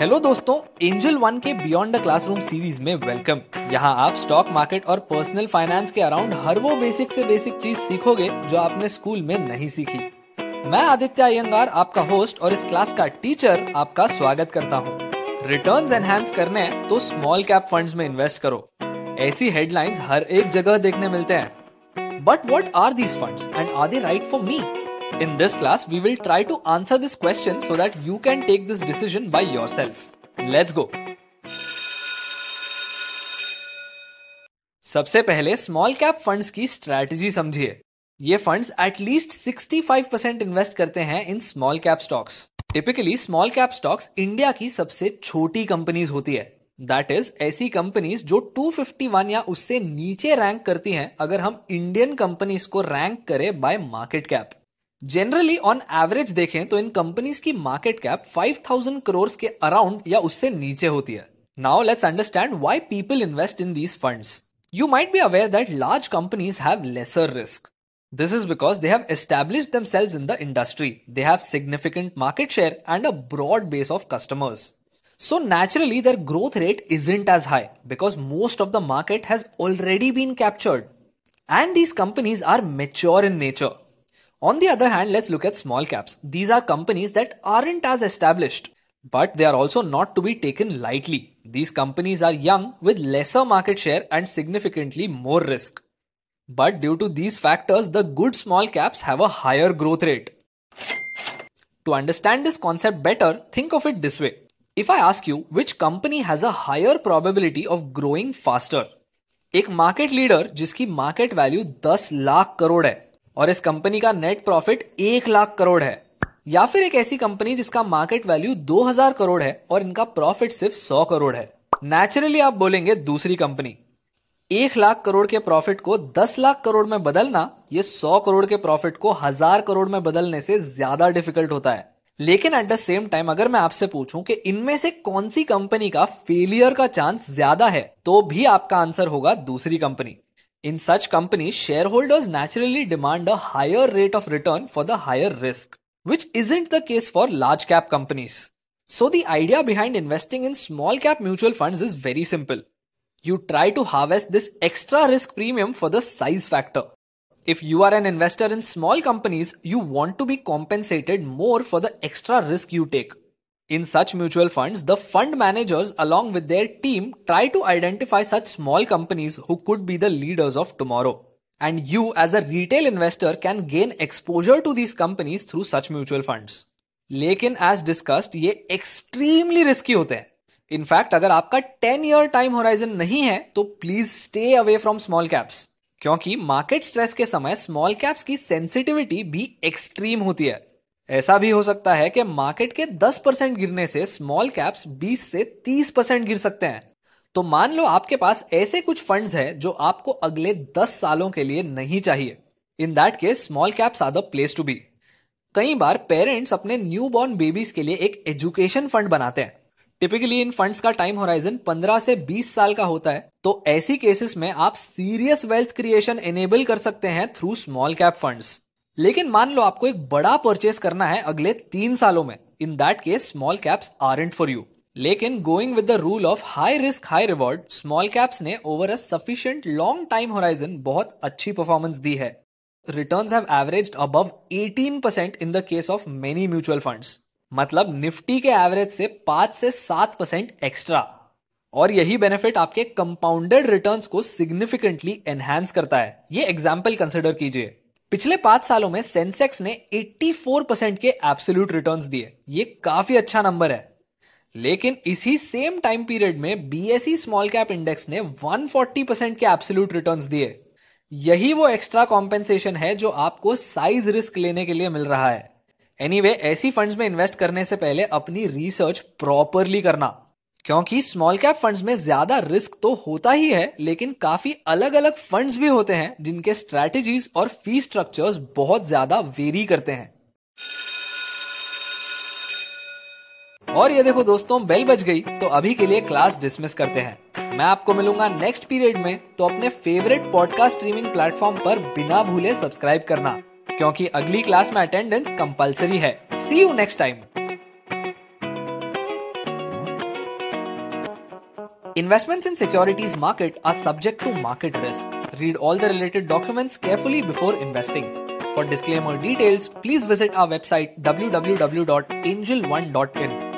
Hello दोस्तों Angel One के beyond the classroom series में वेलकम यहाँ आप स्टॉक मार्केट और पर्सनल फाइनेंस के अराउंड हर वो बेसिक से बेसिक चीज़ सीखोगे जो आपने स्कूल में नहीं सीखी. मैं आदित्य अयंगार, आपका होस्ट और इस क्लास का टीचर आपका स्वागत करता हूँ. रिटर्न्स एनहेंस करने हैं तो स्मॉल कैप फंड में इन्वेस्ट करो. ऐसी हेडलाइंस हर एक जगह देखने मिलते हैं. But what are these fund and are they right for me In this class, we will try to answer this question so that you can take this decision by yourself. Let's go. सबसे पहले small cap funds की strategy समझिए ये funds at least 65% invest करते हैं in small cap stocks typically small cap stocks India की सबसे छोटी कंपनीज़ होती है दैट इज़ ऐसी कंपनीज़ जो 251 या उससे नीचे रैंक करती हैं अगर हम इंडियन कंपनीज़ को रैंक करें by market cap generally on average देखें तो इन कंपनीज की मार्केट कैप 5000 करोड़ के अराउंड या उससे नीचे होती है now let's understand why people invest in these funds you might be aware that large companies have lesser risk This is because they have established themselves in the industry. They have significant market share and a broad base of customers. So naturally, their growth rate isn't as high because most of the market has already been captured. And these companies are mature in nature. On the other hand, let's look at small caps. These are companies that aren't as established, but they are also not to be taken lightly. These companies are young with lesser market share and significantly more risk. But due to these factors, the good small caps have a higher growth rate. To understand this concept better, think of it this way. If I ask you which company has a higher probability of growing faster, एक market leader जिसकी market value 10 lakh crore है और इस company का net profit एक लाख करोड़ है। या फिर एक ऐसी कंपनी जिसका मार्केट वैल्यू 2000 करोड़ है और इनका प्रॉफिट सिर्फ़ 100 करोड़ है। नेचुरली आप बोलेंगे दूसरी कंपनी। एक लाख करोड़ के प्रॉफिट को दस लाख करोड़ में बदलना, ये सौ करोड़ के प्रॉफिट को हज़ार करोड़ में बदलने से ज़्यादा डिफ़िकल्ट होता है। लेकिन एट द सेम टाइम अगर मैं आपसे पूछूँ कि इनमें से कौन सी कंपनी का फेलियर का चांस ज़्यादा है तो भी आपका आंसर होगा दूसरी company. In such companies, shareholders naturally demand a higher rate of return for the higher risk, which isn't the case for large cap companies. So the idea behind investing in small cap mutual funds is very simple. You try to harvest this extra risk premium for the size factor. If you are an investor in small companies, you want to be compensated more for the extra risk you take. In such mutual funds, the fund managers along with their team try to identify such small companies who could be the leaders of tomorrow. And you as a retail investor can gain exposure to these companies through such mutual funds. लेकिन as discussed ये extremely risky होते हैं in fact अगर आपका 10 year time horizon नहीं है तो please stay away from small caps क्योंकि मार्केट स्ट्रेस के समय स्मॉल कैप्स की सेंसिटिविटी भी एक्सट्रीम होती है ऐसा भी हो सकता है कि मार्केट के 10 परसेंट गिरने से स्मॉल कैप्स 20 से 30 परसेंट गिर सकते हैं। तो मान लो आपके पास ऐसे कुछ फंड्स हैं जो आपको अगले 10 सालों के लिए नहीं चाहिए। In that case small caps are the place to be. कई बार पेरेंट्स अपने न्यू बॉर्न बेबीज के लिए एक एजुकेशन फंड बनाते हैं। टिपिकली इन फंड्स का टाइम होराइजन 15 से 20 साल का होता है। तो ऐसी केसेस में आप सीरियस वेल्थ क्रिएशन एनेबल कर सकते हैं थ्रू स्मॉल कैप फंड्स। लेकिन मान लो आपको एक बड़ा परचेस करना है अगले तीन सालों में। In that case small caps are and for you लेकिन going with the rule of high risk high reward small caps ने over a sufficient long time horizon बहुत अच्छी परफॉर्मेंस दी है। Returns have averaged above 18% in the case of many mutual funds मतलब Nifty के average से पाँच से सात परसेंट एक्स्ट्रा और यही बेनिफिट आपके कंपाउंडेड रिटर्न्स को सिग्निफिकेंटली एनहांस करता है। ये एग्ज़ाम्पल कंसिडर कीजिए। पिछले पाँच सालों में सेंसेक्स ने 84 परसेंट के एब्सोल्यूट रिटर्न्स दिए। ये काफ़ी अच्छा नंबर है। लेकिन इसी सेम टाइम पीरियड में बीएसई स्मॉल कैप इंडेक्स ने 140 परसेंट के एब्सोल्यूट रिटर्न्स दिए। यही वो एक्स्ट्रा कॉम्पेंसेशन है जो आपको साइज़ रिस्क लेने के लिए मिल रहा है। एनीवे anyway, ऐसी फंड्स में इन्वेस्ट करने से पहले अपनी रिसर्च प्रॉपरली करना। क्योंकि स्मॉल कैप फंड्स में ज़्यादा रिस्क तो होता ही है, लेकिन काफ़ी अलग अलग फंड्स भी होते हैं, जिनके स्ट्रेटेजीज और फ़ी स्ट्रक्चर्स बहुत ज़्यादा वेरी करते हैं। और ये देखो दोस्तों बेल बज गई तो अभी के लिए क्लास डिसमिस करते हैं। मैं आपको मिलूँगा नेक्स्ट पीरियड में तो अपने फेवरेट पॉडकास्ट स्ट्रीमिंग प्लेटफॉर्म पर बिना भूले सब्सक्राइब करना, क्योंकि अगली क्लास में अटेंडेंस कंपलसरी है। See you next time Investments in securities market are subject to market risk. Read all the related documents carefully before investing. For disclaimer details, please visit our website www.angel1.in.